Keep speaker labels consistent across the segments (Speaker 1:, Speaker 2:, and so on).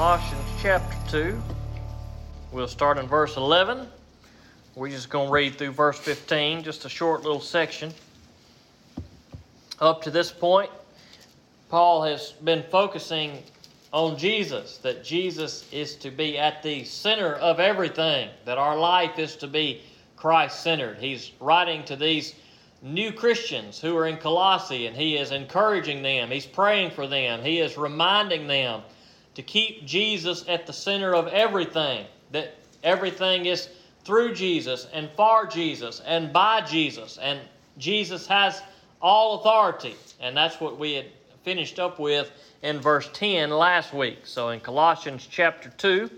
Speaker 1: Colossians chapter 2. We'll start in verse 11. We're just going to read through verse 15, just a short little section. Up to this point, Paul has been focusing on Jesus, that Jesus is to be at the center of everything, that our life is to be Christ centered. He's writing to these new Christians who are in Colossae, and he is encouraging them, he's praying for them, he is reminding them to keep Jesus at the center of everything, that everything is through Jesus and for Jesus and by Jesus, and Jesus has all authority. And that's what we had finished up with in verse 10 last week. So in Colossians chapter 2,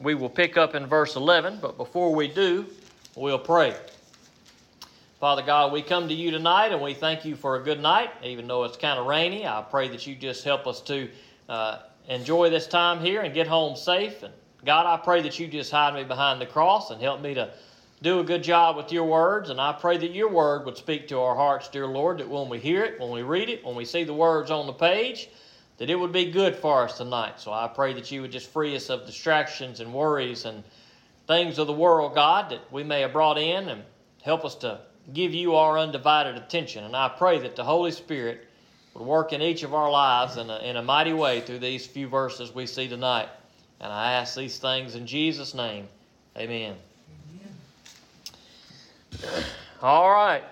Speaker 1: we will pick up in verse 11, but before we do, we'll pray. Father God, we come to you tonight and we thank you for a good night, even though it's kind of rainy. I pray that you just help us to uh, enjoy this time here and get home safe. And God, I pray that you just hide me behind the cross and help me to do a good job with your words. And I pray that your word would speak to our hearts, dear Lord, that when we hear it, when we read it, when we see the words on the page, that it would be good for us tonight. So I pray that you would just free us of distractions and worries and things of the world, God, that we may have brought in and help us to give you our undivided attention. And I pray that the Holy Spirit would work in each of our lives in a, in a mighty way through these few verses we see tonight. And I ask these things in Jesus' name. Amen. Amen. All right.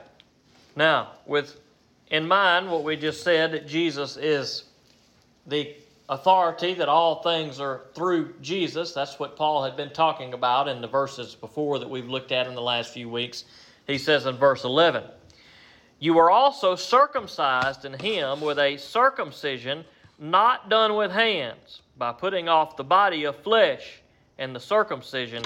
Speaker 1: Now, with in mind what we just said, that Jesus is the authority, that all things are through Jesus. That's what Paul had been talking about in the verses before that we've looked at in the last few weeks. He says in verse 11, you were also circumcised in him with a circumcision not done with hands, by putting off the body of flesh and the circumcision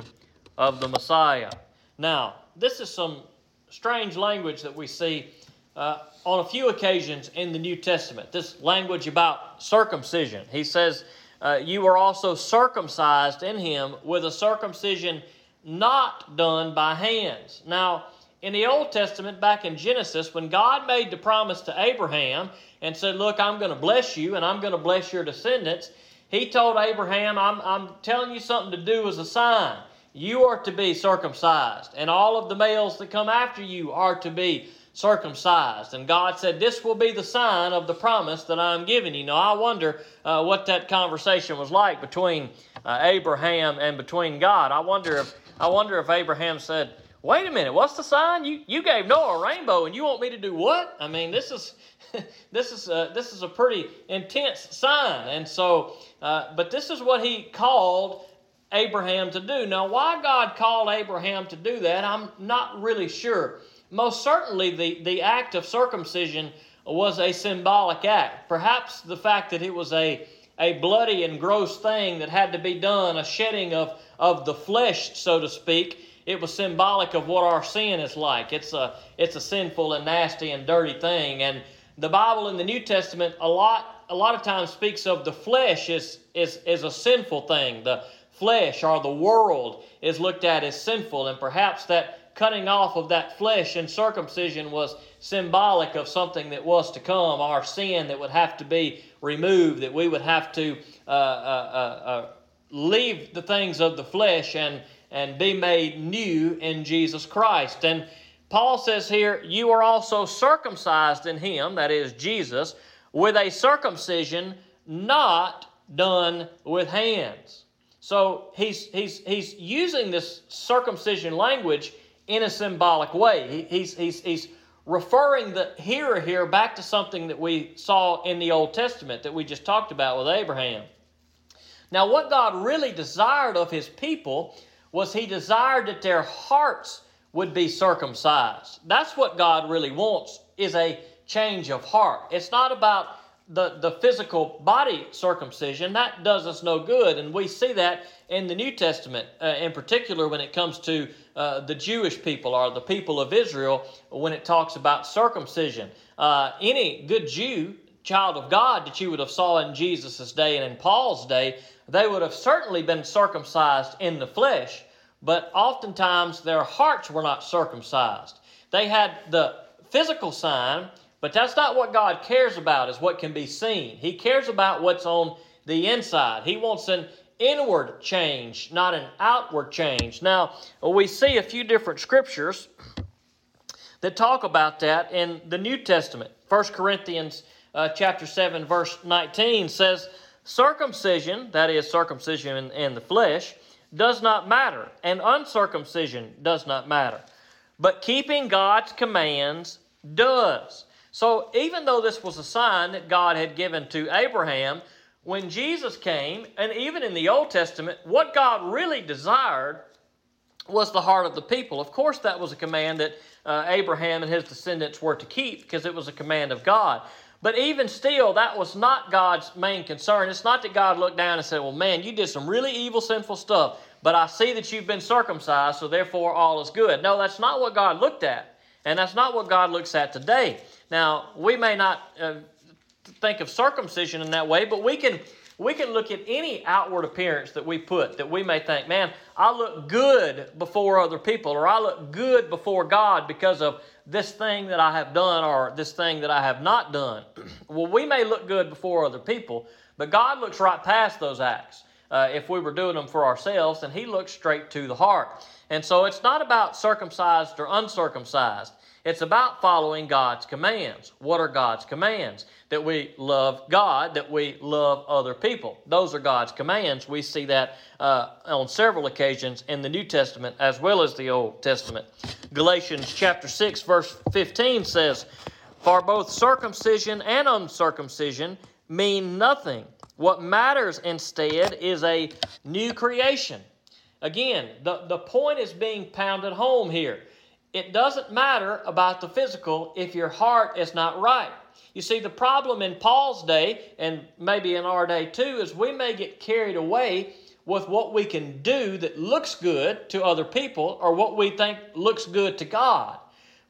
Speaker 1: of the Messiah. Now, this is some strange language that we see uh, on a few occasions in the New Testament. This language about circumcision. He says, uh, You were also circumcised in him with a circumcision not done by hands. Now, in the Old Testament, back in Genesis, when God made the promise to Abraham and said, Look, I'm going to bless you and I'm going to bless your descendants, he told Abraham, I'm, I'm telling you something to do as a sign. You are to be circumcised, and all of the males that come after you are to be circumcised. And God said, This will be the sign of the promise that I'm giving you. Now, I wonder uh, what that conversation was like between uh, Abraham and between God. I wonder if, I wonder if Abraham said, wait a minute, what's the sign? You you gave Noah a rainbow, and you want me to do what? I mean, this is this is a, this is a pretty intense sign, and so, uh, but this is what he called Abraham to do. Now, why God called Abraham to do that, I'm not really sure. Most certainly, the the act of circumcision was a symbolic act. Perhaps the fact that it was a a bloody and gross thing that had to be done, a shedding of, of the flesh, so to speak, it was symbolic of what our sin is like. It's a it's a sinful and nasty and dirty thing. And the Bible in the New Testament a lot a lot of times speaks of the flesh as is is a sinful thing. The flesh or the world is looked at as sinful, and perhaps that cutting off of that flesh and circumcision was symbolic of something that was to come, our sin that would have to be removed, that we would have to uh, uh, uh, uh leave the things of the flesh and and be made new in Jesus Christ. And Paul says here, You are also circumcised in him, that is Jesus, with a circumcision not done with hands. So he's, he's, he's using this circumcision language in a symbolic way. He, he's, he's, he's referring the hearer here back to something that we saw in the Old Testament that we just talked about with Abraham. Now, what God really desired of his people was he desired that their hearts would be circumcised. That's what God really wants is a change of heart. It's not about the, the physical body circumcision. That does us no good. And we see that in the New Testament, uh, in particular when it comes to uh, the Jewish people or the people of Israel, when it talks about circumcision. Uh, any good Jew, child of God that you would have saw in Jesus' day and in Paul's day, they would have certainly been circumcised in the flesh, but oftentimes their hearts were not circumcised. They had the physical sign, but that's not what God cares about, is what can be seen. He cares about what's on the inside. He wants an inward change, not an outward change. Now, we see a few different scriptures that talk about that in the New Testament. 1 Corinthians uh, chapter 7 verse 19 says, "Circumcision, that is circumcision in, in the flesh, does not matter, and uncircumcision does not matter, but keeping God's commands does." So, even though this was a sign that God had given to Abraham, when Jesus came, and even in the Old Testament, what God really desired was the heart of the people. Of course, that was a command that uh, Abraham and his descendants were to keep because it was a command of God. But even still, that was not God's main concern. It's not that God looked down and said, Well, man, you did some really evil, sinful stuff, but I see that you've been circumcised, so therefore all is good. No, that's not what God looked at. And that's not what God looks at today. Now, we may not uh, think of circumcision in that way, but we can we can look at any outward appearance that we put that we may think, man, I look good before other people, or I look good before God because of this thing that I have done or this thing that I have not done. well, we may look good before other people, but God looks right past those acts. Uh, if we were doing them for ourselves, and He looks straight to the heart. And so it's not about circumcised or uncircumcised. It's about following God's commands. What are God's commands? That we love God, that we love other people. Those are God's commands. We see that uh, on several occasions in the New Testament as well as the Old Testament. Galatians chapter 6, verse 15 says, For both circumcision and uncircumcision mean nothing. What matters instead is a new creation. Again, the, the point is being pounded home here it doesn't matter about the physical if your heart is not right. You see, the problem in Paul's day, and maybe in our day too, is we may get carried away with what we can do that looks good to other people or what we think looks good to God.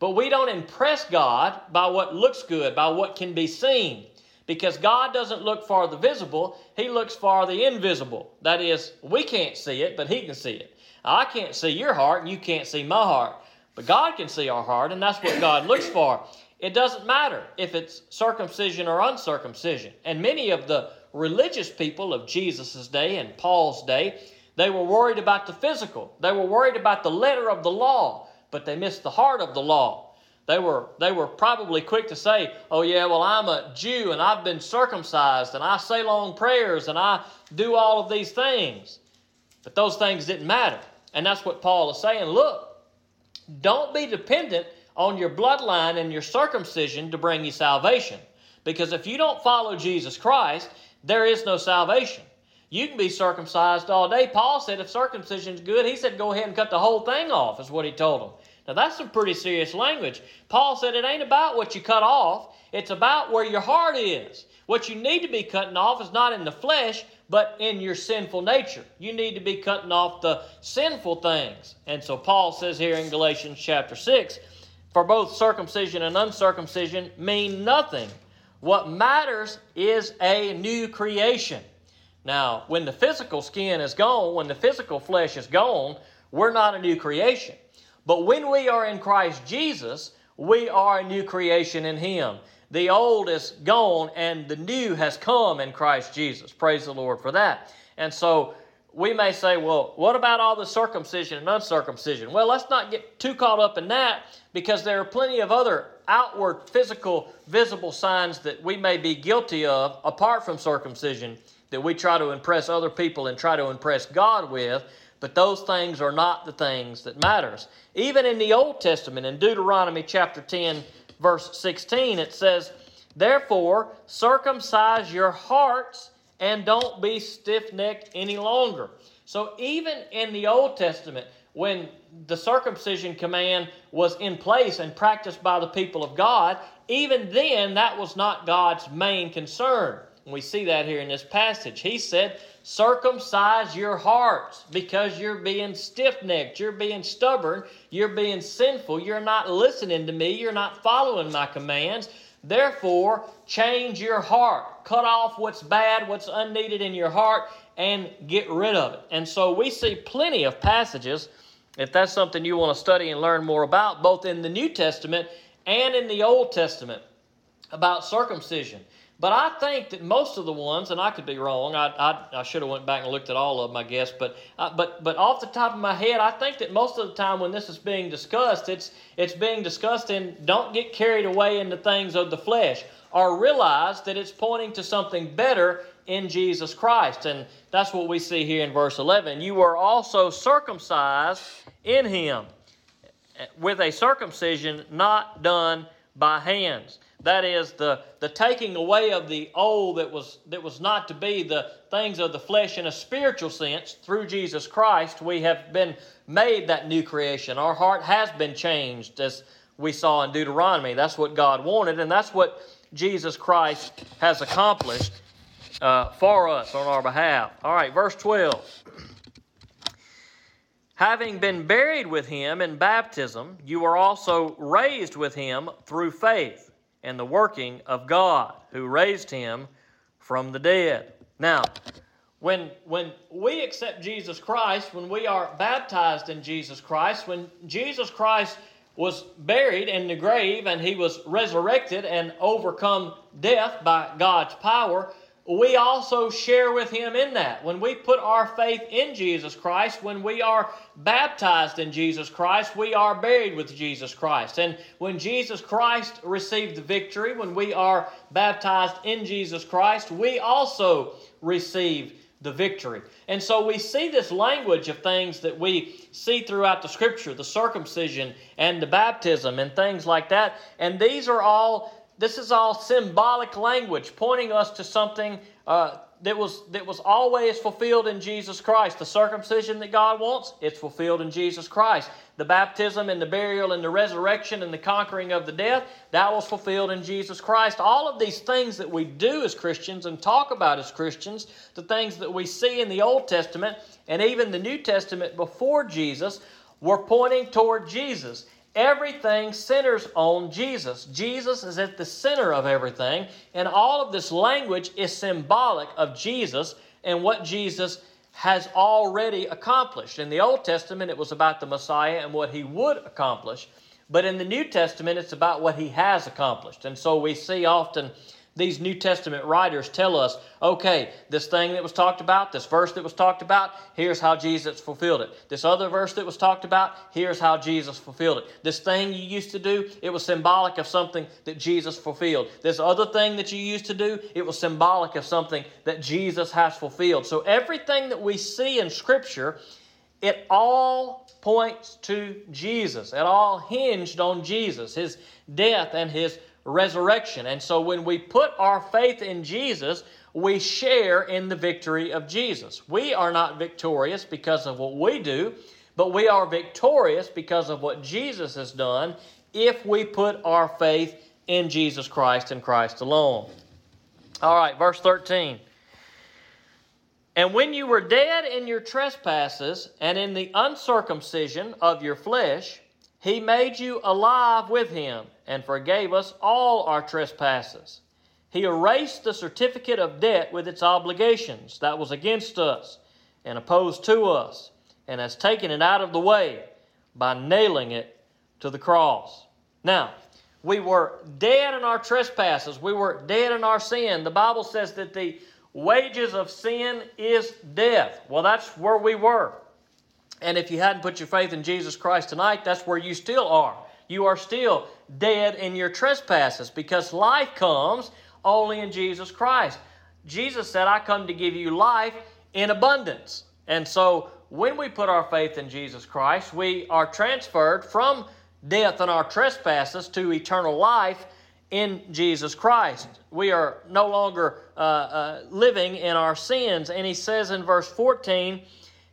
Speaker 1: But we don't impress God by what looks good, by what can be seen. Because God doesn't look for the visible, He looks for the invisible. That is, we can't see it, but He can see it. I can't see your heart, and you can't see my heart. But God can see our heart, and that's what God looks for. It doesn't matter if it's circumcision or uncircumcision. And many of the religious people of Jesus' day and Paul's day, they were worried about the physical. They were worried about the letter of the law, but they missed the heart of the law. They were, they were probably quick to say, Oh, yeah, well, I'm a Jew and I've been circumcised and I say long prayers and I do all of these things. But those things didn't matter. And that's what Paul is saying. Look, don't be dependent on your bloodline and your circumcision to bring you salvation. Because if you don't follow Jesus Christ, there is no salvation. You can be circumcised all day. Paul said if circumcision is good, he said go ahead and cut the whole thing off, is what he told them. Now that's some pretty serious language. Paul said it ain't about what you cut off, it's about where your heart is. What you need to be cutting off is not in the flesh, but in your sinful nature. You need to be cutting off the sinful things. And so Paul says here in Galatians chapter 6 for both circumcision and uncircumcision mean nothing. What matters is a new creation. Now, when the physical skin is gone, when the physical flesh is gone, we're not a new creation. But when we are in Christ Jesus, we are a new creation in Him. The old is gone and the new has come in Christ Jesus. Praise the Lord for that. And so we may say, well, what about all the circumcision and uncircumcision? Well, let's not get too caught up in that because there are plenty of other outward, physical, visible signs that we may be guilty of apart from circumcision that we try to impress other people and try to impress God with. But those things are not the things that matters. Even in the Old Testament, in Deuteronomy chapter 10, verse 16, it says, Therefore, circumcise your hearts and don't be stiff necked any longer. So, even in the Old Testament, when the circumcision command was in place and practiced by the people of God, even then that was not God's main concern. We see that here in this passage. He said, Circumcise your hearts because you're being stiff necked, you're being stubborn, you're being sinful, you're not listening to me, you're not following my commands. Therefore, change your heart. Cut off what's bad, what's unneeded in your heart, and get rid of it. And so we see plenty of passages, if that's something you want to study and learn more about, both in the New Testament and in the Old Testament, about circumcision. But I think that most of the ones, and I could be wrong. I, I, I should have went back and looked at all of them, I guess. But uh, but but off the top of my head, I think that most of the time when this is being discussed, it's it's being discussed in don't get carried away into things of the flesh, or realize that it's pointing to something better in Jesus Christ, and that's what we see here in verse eleven. You were also circumcised in Him with a circumcision not done by hands that is the, the taking away of the old that was, that was not to be the things of the flesh in a spiritual sense. Through Jesus Christ, we have been made that new creation. Our heart has been changed, as we saw in Deuteronomy. That's what God wanted, and that's what Jesus Christ has accomplished uh, for us on our behalf. All right, verse 12. Having been buried with him in baptism, you were also raised with him through faith and the working of God who raised him from the dead. Now, when, when we accept Jesus Christ, when we are baptized in Jesus Christ, when Jesus Christ was buried in the grave and he was resurrected and overcome death by God's power, we also share with him in that. When we put our faith in Jesus Christ, when we are baptized in Jesus Christ, we are buried with Jesus Christ. And when Jesus Christ received the victory, when we are baptized in Jesus Christ, we also receive the victory. And so we see this language of things that we see throughout the scripture the circumcision and the baptism and things like that. And these are all this is all symbolic language pointing us to something uh, that was that was always fulfilled in Jesus Christ. The circumcision that God wants, it's fulfilled in Jesus Christ. The baptism and the burial and the resurrection and the conquering of the death, that was fulfilled in Jesus Christ. All of these things that we do as Christians and talk about as Christians, the things that we see in the Old Testament and even the New Testament before Jesus, were pointing toward Jesus. Everything centers on Jesus. Jesus is at the center of everything, and all of this language is symbolic of Jesus and what Jesus has already accomplished. In the Old Testament, it was about the Messiah and what he would accomplish, but in the New Testament, it's about what he has accomplished. And so we see often these New Testament writers tell us, okay, this thing that was talked about, this verse that was talked about, here's how Jesus fulfilled it. This other verse that was talked about, here's how Jesus fulfilled it. This thing you used to do, it was symbolic of something that Jesus fulfilled. This other thing that you used to do, it was symbolic of something that Jesus has fulfilled. So everything that we see in Scripture, it all points to Jesus. It all hinged on Jesus, his death and his resurrection. And so when we put our faith in Jesus, we share in the victory of Jesus. We are not victorious because of what we do, but we are victorious because of what Jesus has done if we put our faith in Jesus Christ and Christ alone. All right, verse 13. And when you were dead in your trespasses and in the uncircumcision of your flesh, he made you alive with him and forgave us all our trespasses. He erased the certificate of debt with its obligations that was against us and opposed to us, and has taken it out of the way by nailing it to the cross. Now, we were dead in our trespasses, we were dead in our sin. The Bible says that the wages of sin is death. Well, that's where we were. And if you hadn't put your faith in Jesus Christ tonight, that's where you still are. You are still dead in your trespasses because life comes only in Jesus Christ. Jesus said, I come to give you life in abundance. And so when we put our faith in Jesus Christ, we are transferred from death and our trespasses to eternal life in Jesus Christ. We are no longer uh, uh, living in our sins. And he says in verse 14,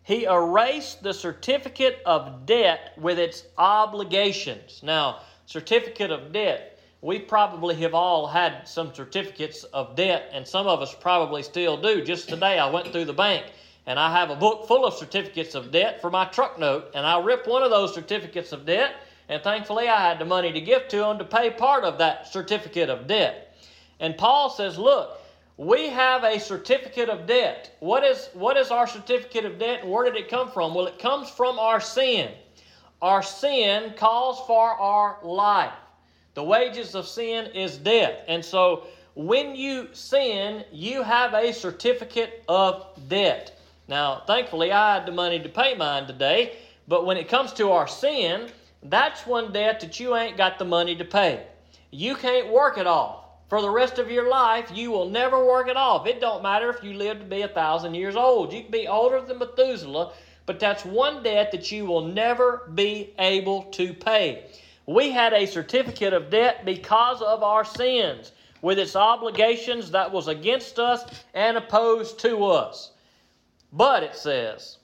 Speaker 1: he erased the certificate of debt with its obligations. Now, certificate of debt, we probably have all had some certificates of debt, and some of us probably still do. Just today, I went through the bank and I have a book full of certificates of debt for my truck note, and I ripped one of those certificates of debt, and thankfully I had the money to give to them to pay part of that certificate of debt. And Paul says, Look, we have a certificate of debt. What is, what is our certificate of debt and where did it come from? Well, it comes from our sin. Our sin calls for our life. The wages of sin is death. And so when you sin, you have a certificate of debt. Now, thankfully, I had the money to pay mine today, but when it comes to our sin, that's one debt that you ain't got the money to pay. You can't work it off. For the rest of your life, you will never work it off. It don't matter if you live to be a thousand years old. You can be older than Methuselah, but that's one debt that you will never be able to pay. We had a certificate of debt because of our sins, with its obligations that was against us and opposed to us. But it says,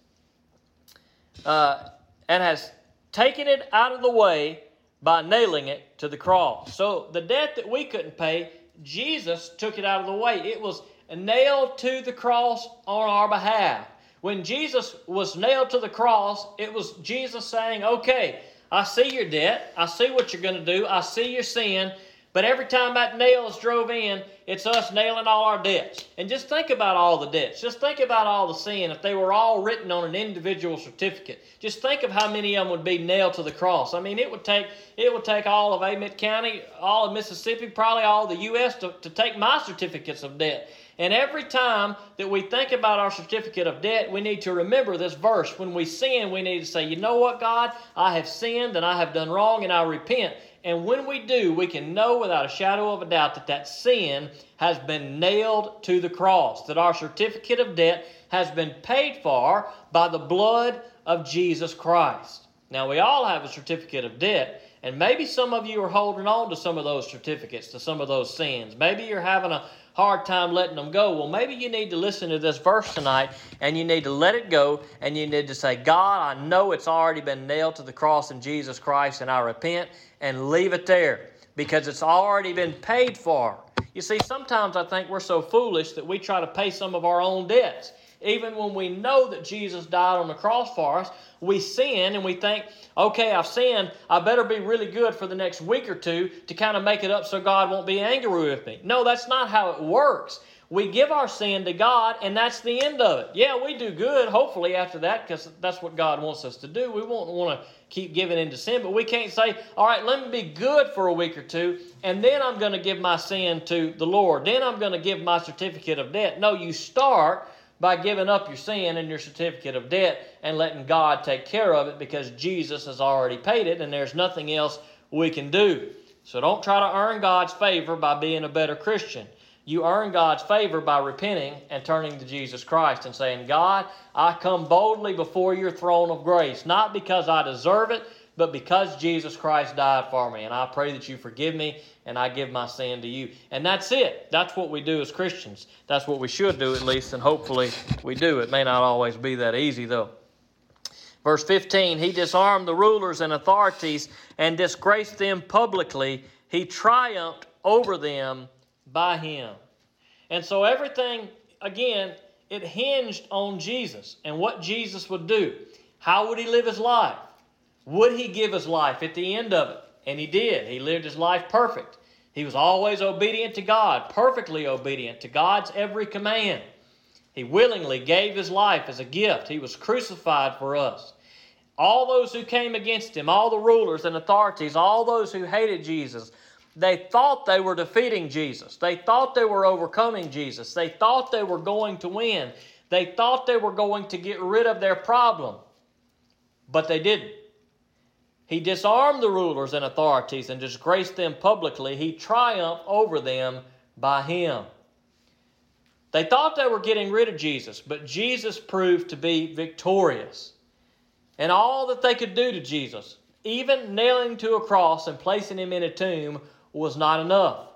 Speaker 1: uh, and has taken it out of the way by nailing it to the cross. So the debt that we couldn't pay, Jesus took it out of the way. It was nailed to the cross on our behalf. When Jesus was nailed to the cross, it was Jesus saying, Okay, I see your debt. I see what you're going to do. I see your sin. But every time that nails drove in, it's us nailing all our debts. And just think about all the debts. Just think about all the sin. If they were all written on an individual certificate, just think of how many of them would be nailed to the cross. I mean, it would take it would take all of Amite County, all of Mississippi, probably all the U.S. to, to take my certificates of debt. And every time that we think about our certificate of debt, we need to remember this verse. When we sin, we need to say, You know what, God? I have sinned and I have done wrong and I repent. And when we do, we can know without a shadow of a doubt that that sin has been nailed to the cross, that our certificate of debt has been paid for by the blood of Jesus Christ. Now, we all have a certificate of debt, and maybe some of you are holding on to some of those certificates, to some of those sins. Maybe you're having a hard time letting them go. Well, maybe you need to listen to this verse tonight and you need to let it go and you need to say, God, I know it's already been nailed to the cross in Jesus Christ, and I repent and leave it there because it's already been paid for. You see, sometimes I think we're so foolish that we try to pay some of our own debts. Even when we know that Jesus died on the cross for us, we sin and we think, okay, I've sinned. I better be really good for the next week or two to kind of make it up so God won't be angry with me. No, that's not how it works. We give our sin to God, and that's the end of it. Yeah, we do good, hopefully, after that, because that's what God wants us to do. We won't want to keep giving into sin, but we can't say, all right, let me be good for a week or two, and then I'm going to give my sin to the Lord. Then I'm going to give my certificate of debt. No, you start by giving up your sin and your certificate of debt and letting God take care of it because Jesus has already paid it, and there's nothing else we can do. So don't try to earn God's favor by being a better Christian. You earn God's favor by repenting and turning to Jesus Christ and saying, God, I come boldly before your throne of grace, not because I deserve it, but because Jesus Christ died for me. And I pray that you forgive me and I give my sin to you. And that's it. That's what we do as Christians. That's what we should do at least, and hopefully we do. It may not always be that easy, though. Verse 15 He disarmed the rulers and authorities and disgraced them publicly. He triumphed over them by him. And so everything, again, it hinged on Jesus and what Jesus would do. How would he live his life? Would he give his life at the end of it? And he did. He lived his life perfect. He was always obedient to God, perfectly obedient to God's every command. He willingly gave his life as a gift. He was crucified for us. All those who came against him, all the rulers and authorities, all those who hated Jesus, they thought they were defeating Jesus. They thought they were overcoming Jesus. They thought they were going to win. They thought they were going to get rid of their problem. But they didn't. He disarmed the rulers and authorities and disgraced them publicly. He triumphed over them by him. They thought they were getting rid of Jesus, but Jesus proved to be victorious. And all that they could do to Jesus, even nailing to a cross and placing him in a tomb, was not enough.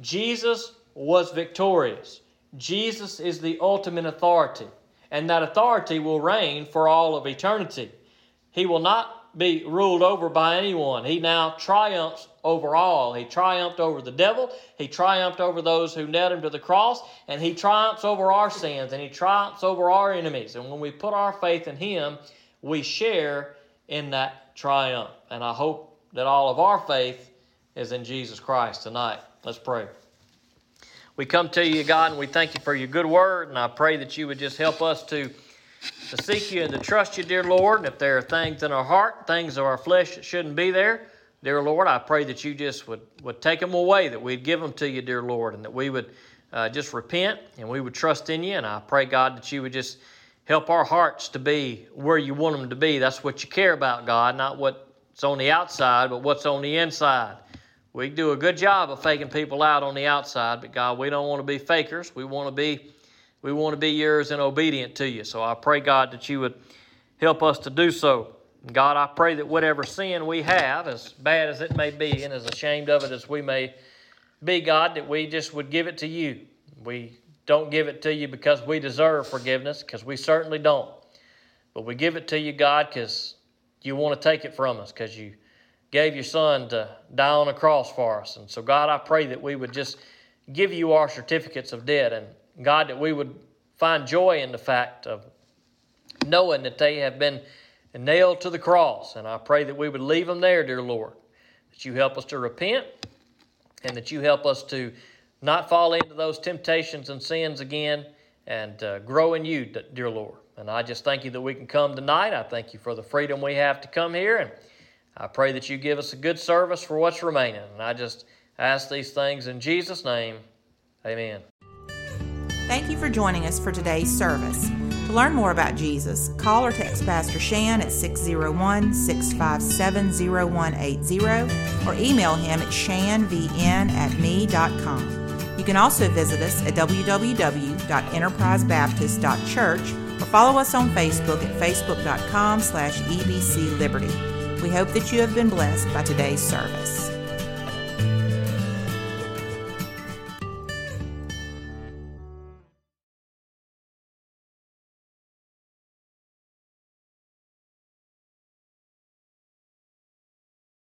Speaker 1: Jesus was victorious. Jesus is the ultimate authority, and that authority will reign for all of eternity. He will not be ruled over by anyone. He now triumphs over all. He triumphed over the devil, he triumphed over those who nailed him to the cross, and he triumphs over our sins, and he triumphs over our enemies. And when we put our faith in him, we share in that triumph. And I hope that all of our faith is in Jesus Christ tonight. Let's pray. We come to you, God, and we thank you for your good word, and I pray that you would just help us to, to seek you and to trust you, dear Lord. And if there are things in our heart, things of our flesh that shouldn't be there, dear Lord, I pray that you just would, would take them away, that we'd give them to you, dear Lord, and that we would uh, just repent and we would trust in you. And I pray, God, that you would just help our hearts to be where you want them to be. That's what you care about, God, not what's on the outside, but what's on the inside. We do a good job of faking people out on the outside, but God, we don't want to be fakers. We want to be we want to be yours and obedient to you. So I pray, God, that you would help us to do so. God, I pray that whatever sin we have, as bad as it may be and as ashamed of it as we may be, God, that we just would give it to you. We don't give it to you because we deserve forgiveness, because we certainly don't. But we give it to you, God, because you want to take it from us, because you gave your son to die on a cross for us. And so, God, I pray that we would just give you our certificates of debt. And, God, that we would find joy in the fact of knowing that they have been nailed to the cross. And I pray that we would leave them there, dear Lord, that you help us to repent and that you help us to not fall into those temptations and sins again and uh, grow in you, dear Lord. And I just thank you that we can come tonight. I thank you for the freedom we have to come here. And I pray that you give us a good service for what's remaining. And I just ask these things in Jesus' name. Amen.
Speaker 2: Thank you for joining us for today's service. To learn more about Jesus, call or text Pastor Shan at 601 657 0180 or email him at shanvn at me.com. You can also visit us at www.enterprisebaptist.church or follow us on Facebook at facebook.com slash ebcliberty. We hope that you have been blessed by today's service.